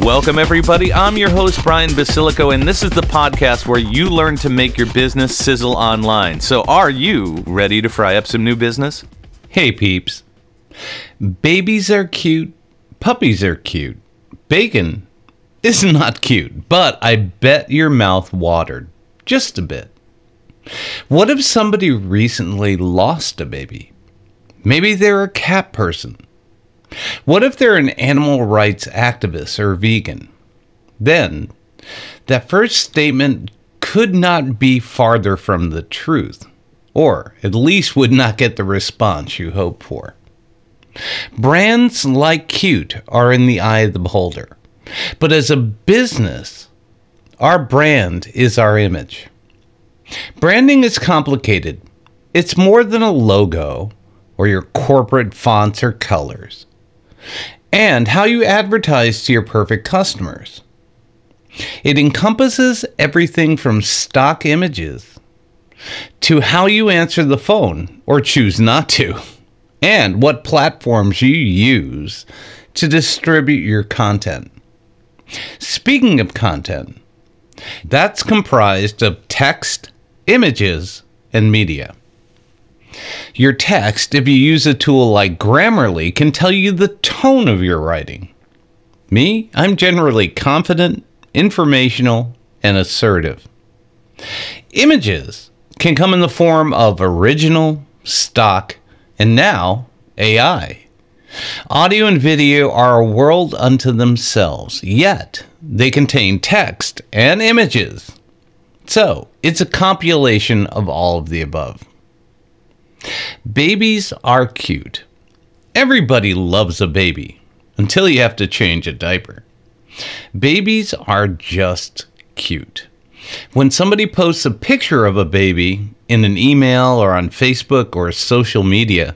Welcome, everybody. I'm your host, Brian Basilico, and this is the podcast where you learn to make your business sizzle online. So, are you ready to fry up some new business? Hey, peeps. Babies are cute, puppies are cute. Bacon is not cute, but I bet your mouth watered just a bit. What if somebody recently lost a baby? Maybe they're a cat person what if they're an animal rights activist or vegan? Then, that first statement could not be farther from the truth, or at least would not get the response you hope for. Brands like cute are in the eye of the beholder, but as a business, our brand is our image. Branding is complicated. It's more than a logo or your corporate fonts or colors and how you advertise to your perfect customers. It encompasses everything from stock images to how you answer the phone or choose not to, and what platforms you use to distribute your content. Speaking of content, that's comprised of text, images, and media. Your text, if you use a tool like Grammarly, can tell you the tone of your writing. Me, I'm generally confident, informational, and assertive. Images can come in the form of original, stock, and now AI. Audio and video are a world unto themselves, yet they contain text and images. So, it's a compilation of all of the above. Babies are cute. Everybody loves a baby until you have to change a diaper. Babies are just cute. When somebody posts a picture of a baby in an email or on Facebook or social media,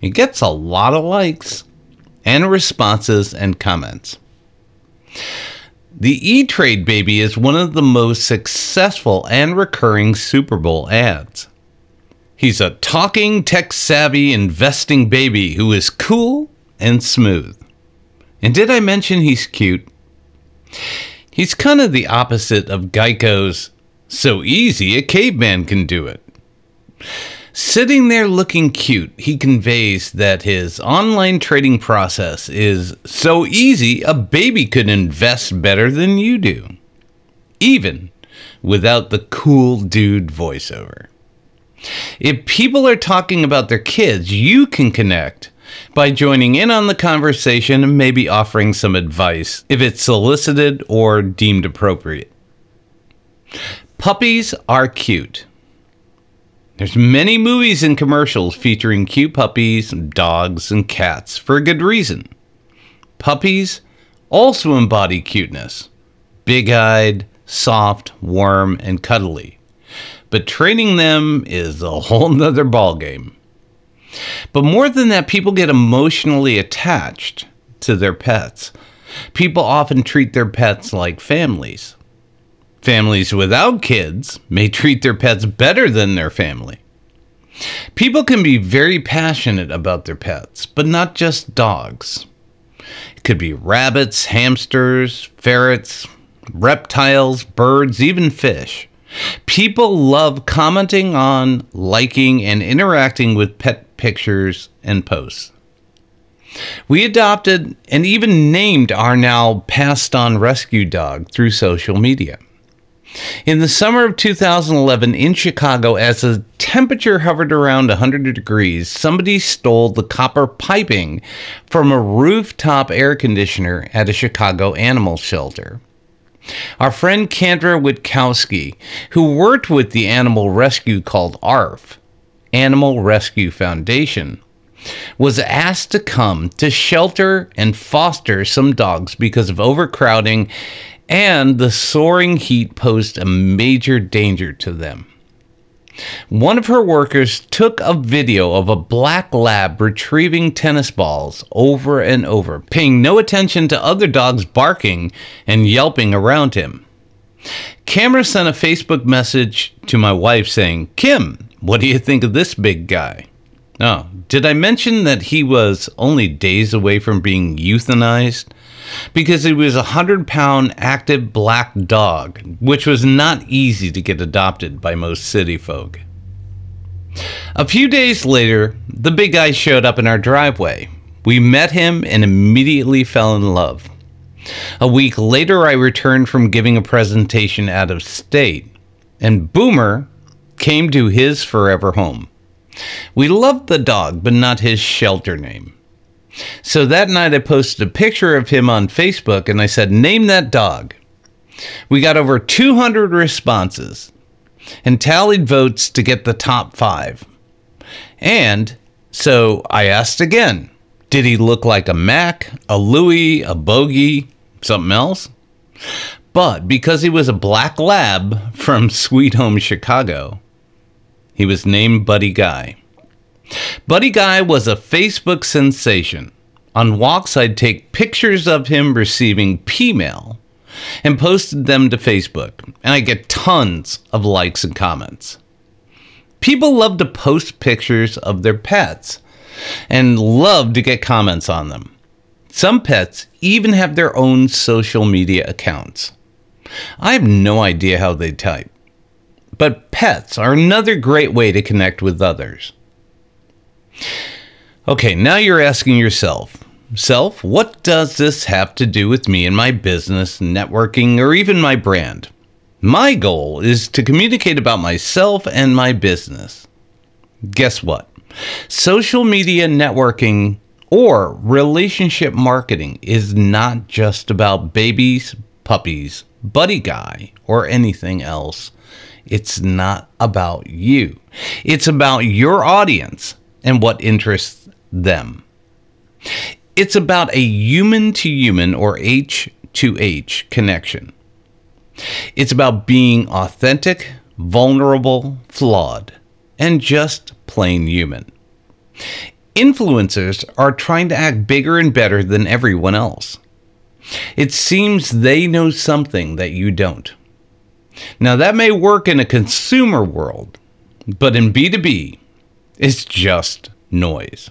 it gets a lot of likes and responses and comments. The E Trade baby is one of the most successful and recurring Super Bowl ads. He's a talking, tech savvy, investing baby who is cool and smooth. And did I mention he's cute? He's kind of the opposite of Geico's so easy a caveman can do it. Sitting there looking cute, he conveys that his online trading process is so easy a baby could invest better than you do, even without the cool dude voiceover. If people are talking about their kids, you can connect by joining in on the conversation and maybe offering some advice if it's solicited or deemed appropriate. Puppies are cute. There's many movies and commercials featuring cute puppies, dogs, and cats for a good reason. Puppies also embody cuteness. Big-eyed, soft, warm, and cuddly but training them is a whole nother ballgame. But more than that, people get emotionally attached to their pets. People often treat their pets like families. Families without kids may treat their pets better than their family. People can be very passionate about their pets, but not just dogs. It could be rabbits, hamsters, ferrets, reptiles, birds, even fish. People love commenting on, liking, and interacting with pet pictures and posts. We adopted and even named our now passed on rescue dog through social media. In the summer of 2011 in Chicago, as the temperature hovered around 100 degrees, somebody stole the copper piping from a rooftop air conditioner at a Chicago animal shelter. Our friend Kendra Witkowski, who worked with the animal rescue called ARF, Animal Rescue Foundation, was asked to come to shelter and foster some dogs because of overcrowding and the soaring heat posed a major danger to them. One of her workers took a video of a black lab retrieving tennis balls over and over, paying no attention to other dogs barking and yelping around him. Kendra sent a Facebook message to my wife saying, Kim, what do you think of this big guy? Oh, did I mention that he was only days away from being euthanized? Because he was a hundred pound active black dog, which was not easy to get adopted by most city folk. A few days later, the big guy showed up in our driveway. We met him and immediately fell in love. A week later, I returned from giving a presentation out of state, and Boomer came to his forever home. We loved the dog, but not his shelter name. So that night, I posted a picture of him on Facebook and I said, Name that dog. We got over 200 responses and tallied votes to get the top five. And so I asked again Did he look like a Mac, a Louie, a Bogey, something else? But because he was a black lab from Sweet Home Chicago, he was named Buddy Guy. Buddy Guy was a Facebook sensation. On walks, I'd take pictures of him receiving P mail and posted them to Facebook, and I get tons of likes and comments. People love to post pictures of their pets and love to get comments on them. Some pets even have their own social media accounts. I have no idea how they type. But pets are another great way to connect with others. Okay, now you're asking yourself, self, what does this have to do with me and my business, networking, or even my brand? My goal is to communicate about myself and my business. Guess what? Social media networking or relationship marketing is not just about babies, puppies, buddy guy, or anything else. It's not about you. It's about your audience and what interests them. It's about a human to human or H to H connection. It's about being authentic, vulnerable, flawed, and just plain human. Influencers are trying to act bigger and better than everyone else. It seems they know something that you don't. Now, that may work in a consumer world, but in B2B, it's just noise.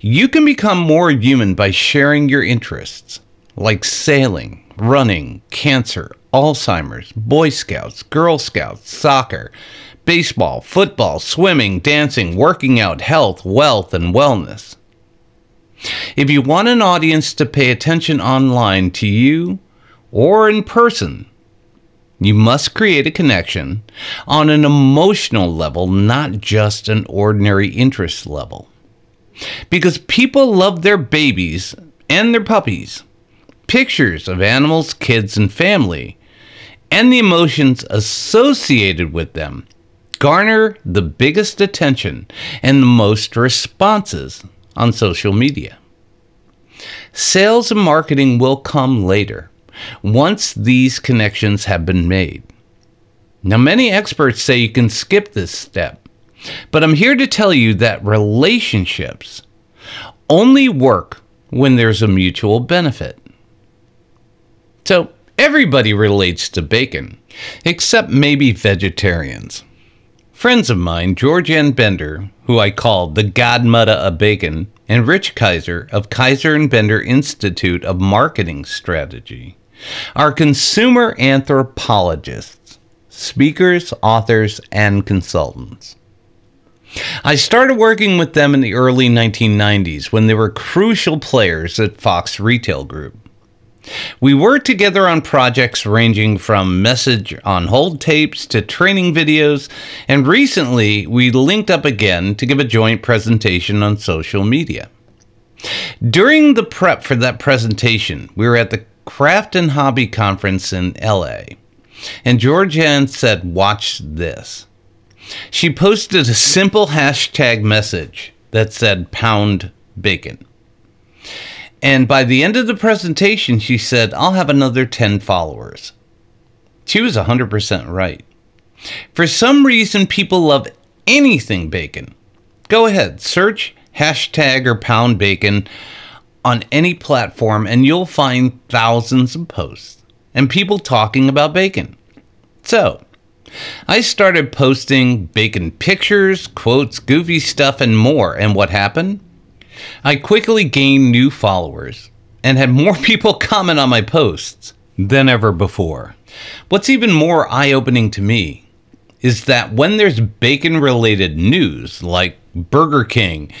You can become more human by sharing your interests, like sailing, running, cancer, Alzheimer's, Boy Scouts, Girl Scouts, soccer, baseball, football, swimming, dancing, working out, health, wealth, and wellness. If you want an audience to pay attention online to you or in person, you must create a connection on an emotional level, not just an ordinary interest level. Because people love their babies and their puppies, pictures of animals, kids, and family, and the emotions associated with them garner the biggest attention and the most responses on social media. Sales and marketing will come later once these connections have been made. Now, many experts say you can skip this step, but I'm here to tell you that relationships only work when there's a mutual benefit. So, everybody relates to bacon, except maybe vegetarians. Friends of mine, Georganne Bender, who I call the godmother of bacon, and Rich Kizer of Kizer and Bender Institute of Marketing Strategy are consumer anthropologists, speakers, authors, and consultants. I started working with them in the early 1990s when they were crucial players at Fox Retail Group. We worked together on projects ranging from message on hold tapes to training videos, and recently we linked up again to give a joint presentation on social media. During the prep for that presentation, we were at the Craft and Hobby Conference in LA. And Georganne said, Watch this. She posted a simple hashtag message that said pound bacon. And by the end of the presentation, she said, I'll have another 10 followers. She was 100% right. For some reason, people love anything bacon. Go ahead, search hashtag or pound bacon on any platform, and you'll find thousands of posts and people talking about bacon. So, I started posting bacon pictures, quotes, goofy stuff, and more. And what happened? I quickly gained new followers and had more people comment on my posts than ever before. What's even more eye opening to me is that when there's bacon related news, like Burger King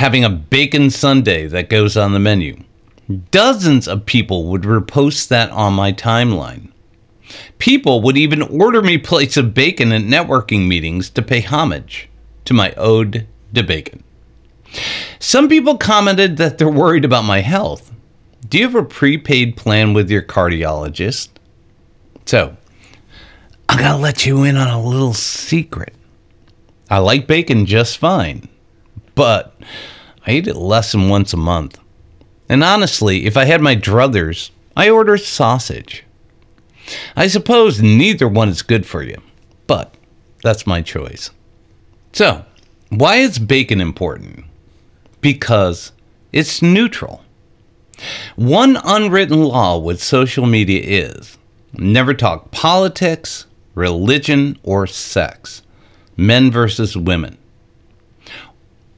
having a bacon sundae that goes on the menu, dozens of people would repost that on my timeline. People would even order me plates of bacon at networking meetings to pay homage to my ode to bacon. Some people commented that they're worried about my health. Do you have a prepaid plan with your cardiologist? So, I gotta let you in on a little secret. I like bacon just fine, but I eat it less than once a month. And honestly, if I had my druthers, I order sausage. I suppose neither one is good for you, but that's my choice. So, why is bacon important? Because it's neutral. One unwritten law with social media is never talk politics, religion, or sex, men versus women.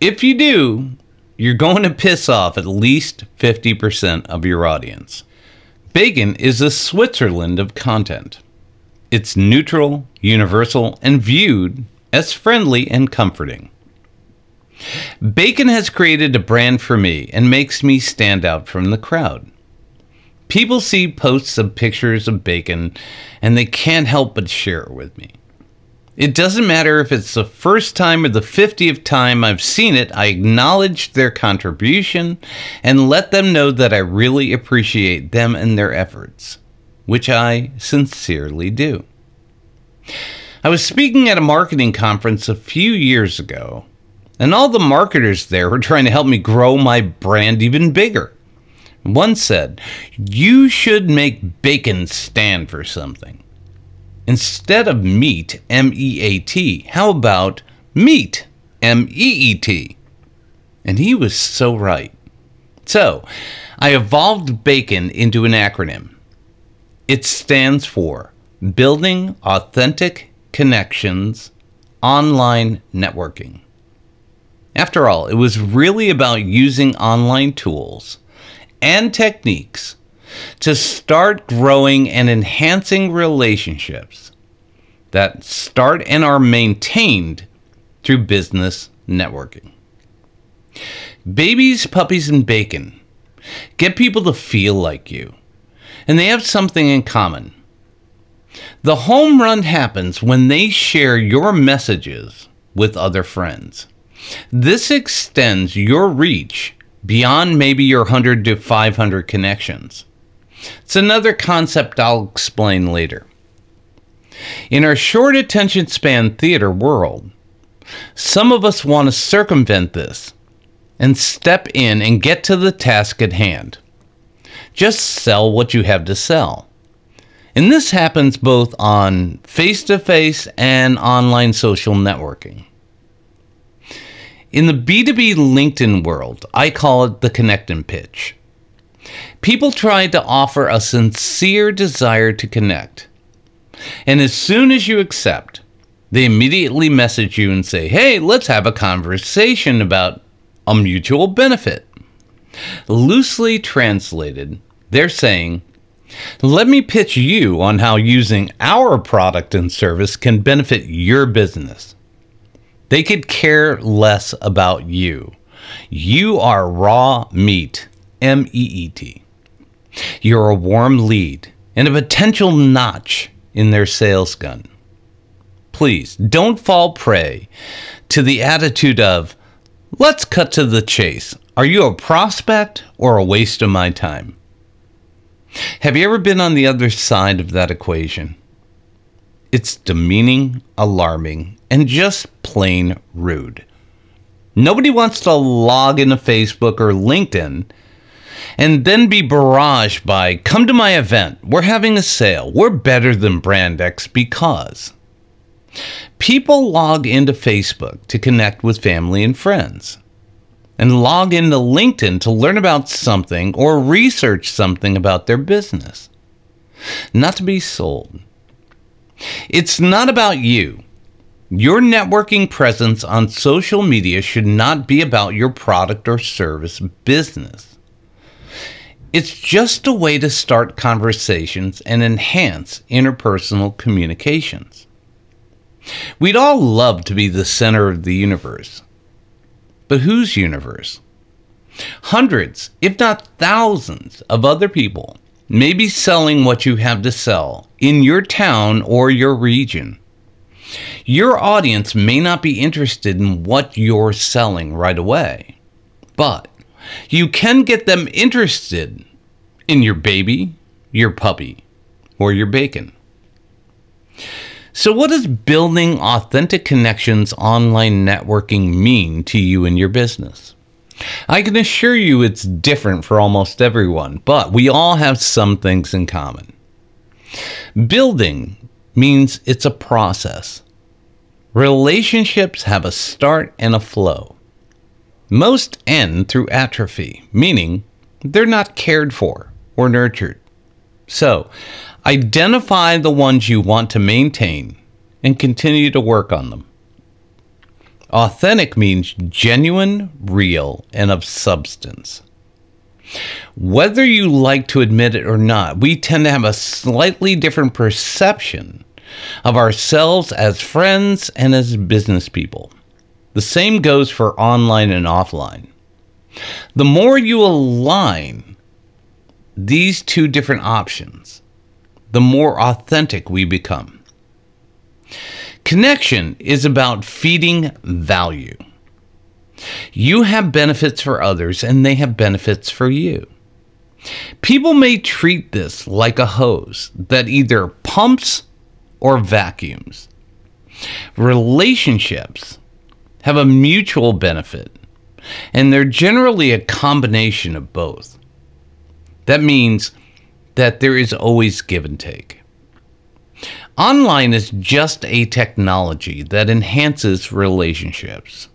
If you do, you're going to piss off at least 50% of your audience. Bacon is the Switzerland of content. It's neutral, universal, and viewed as friendly and comforting. Bacon has created a brand for me and makes me stand out from the crowd. People see posts of pictures of bacon and they can't help but share it with me. It doesn't matter if it's the first time or the 50th time I've seen it, I acknowledge their contribution and let them know that I really appreciate them and their efforts, which I sincerely do. I was speaking at a marketing conference a few years ago, and all the marketers there were trying to help me grow my brand even bigger. One said, You should make bacon stand for something. Instead of meat, M E A T, how about meat, M E E T? And he was so right. So, I evolved BACON into an acronym. It stands for Building Authentic Connections Online Networking. After all, it was really about using online tools and techniques to start growing and enhancing relationships that start and are maintained through business networking. Babies, puppies, and bacon get people to feel like you, and they have something in common. The home run happens when they share your messages with other friends. This extends your reach beyond maybe your 100 to 500 connections. It's another concept I'll explain later. In our short attention span theater world, some of us want to circumvent this and step in and get to the task at hand. Just sell what you have to sell. And this happens both on face to face and online social networking. In the B2B LinkedIn world, I call it the connect and pitch. People try to offer a sincere desire to connect. And as soon as you accept, they immediately message you and say, hey, let's have a conversation about a mutual benefit. Loosely translated, they're saying, let me pitch you on how using our product and service can benefit your business. They could care less about you. You are raw meat M E E T. You're a warm lead and a potential notch in their sales gun. Please don't fall prey to the attitude of, let's cut to the chase. Are you a prospect or a waste of my time? Have you ever been on the other side of that equation? It's demeaning, alarming, and just plain rude. Nobody wants to log into Facebook or LinkedIn and then be barraged by come to my event. We're having a sale. We're better than Brand X because people log into Facebook to connect with family and friends and log into LinkedIn to learn about something or research something about their business. Not to be sold. It's not about you. Your networking presence on social media should not be about your product or service business. It's just a way to start conversations and enhance interpersonal communications. We'd all love to be the center of the universe. But whose universe? Hundreds, if not thousands, of other people may be selling what you have to sell in your town or your region. Your audience may not be interested in what you're selling right away, but you can get them interested in your baby, your puppy, or your bacon. So, what does building authentic connections online networking mean to you and your business? I can assure you it's different for almost everyone, but we all have some things in common. Building means it's a process. Relationships have a start and a flow. Most end through atrophy, meaning they're not cared for or nurtured. So, identify the ones you want to maintain and continue to work on them. Authentic means genuine, real, and of substance. Whether you like to admit it or not, we tend to have a slightly different perception of ourselves as friends and as business people. The same goes for online and offline. The more you align these two different options, the more authentic we become. Connection is about feeding value. You have benefits for others, and they have benefits for you. People may treat this like a hose that either pumps or vacuums. Relationships have a mutual benefit, and they're generally a combination of both. That means that there is always give and take. Online is just a technology that enhances relationships.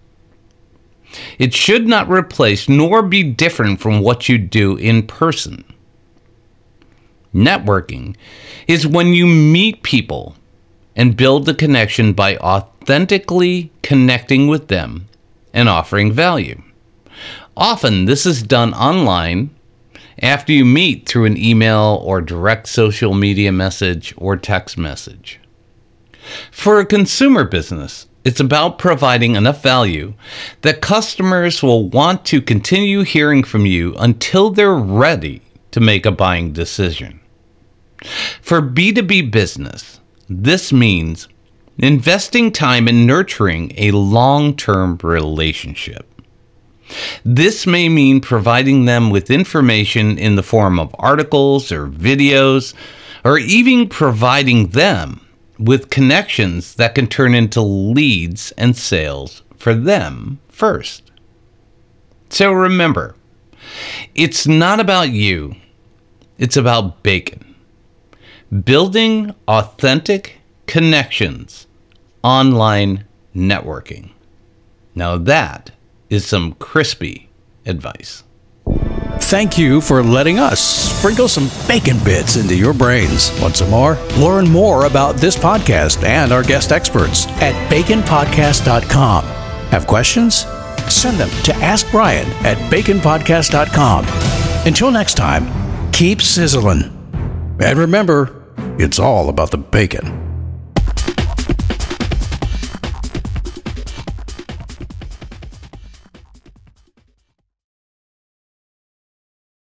It should not replace nor be different from what you do in person. Networking is when you meet people and build the connection by authentically connecting with them and offering value. Often, this is done online after you meet through an email or direct social media message or text message. For a consumer business, it's about providing enough value that customers will want to continue hearing from you until they're ready to make a buying decision. For B2B business, this means investing time in nurturing a long term relationship. This may mean providing them with information in the form of articles or videos, or even providing them with connections that can turn into leads and sales for them first. So remember, it's not about you, it's about bacon. Building authentic connections, online networking. Now that is some crispy advice. Thank you for letting us sprinkle some bacon bits into your brains. Want some more? Learn more about this podcast and our guest experts at baconpodcast.com. Have questions? Send them to Ask Brian at baconpodcast.com. Until next time, keep sizzling. And remember, it's all about the bacon.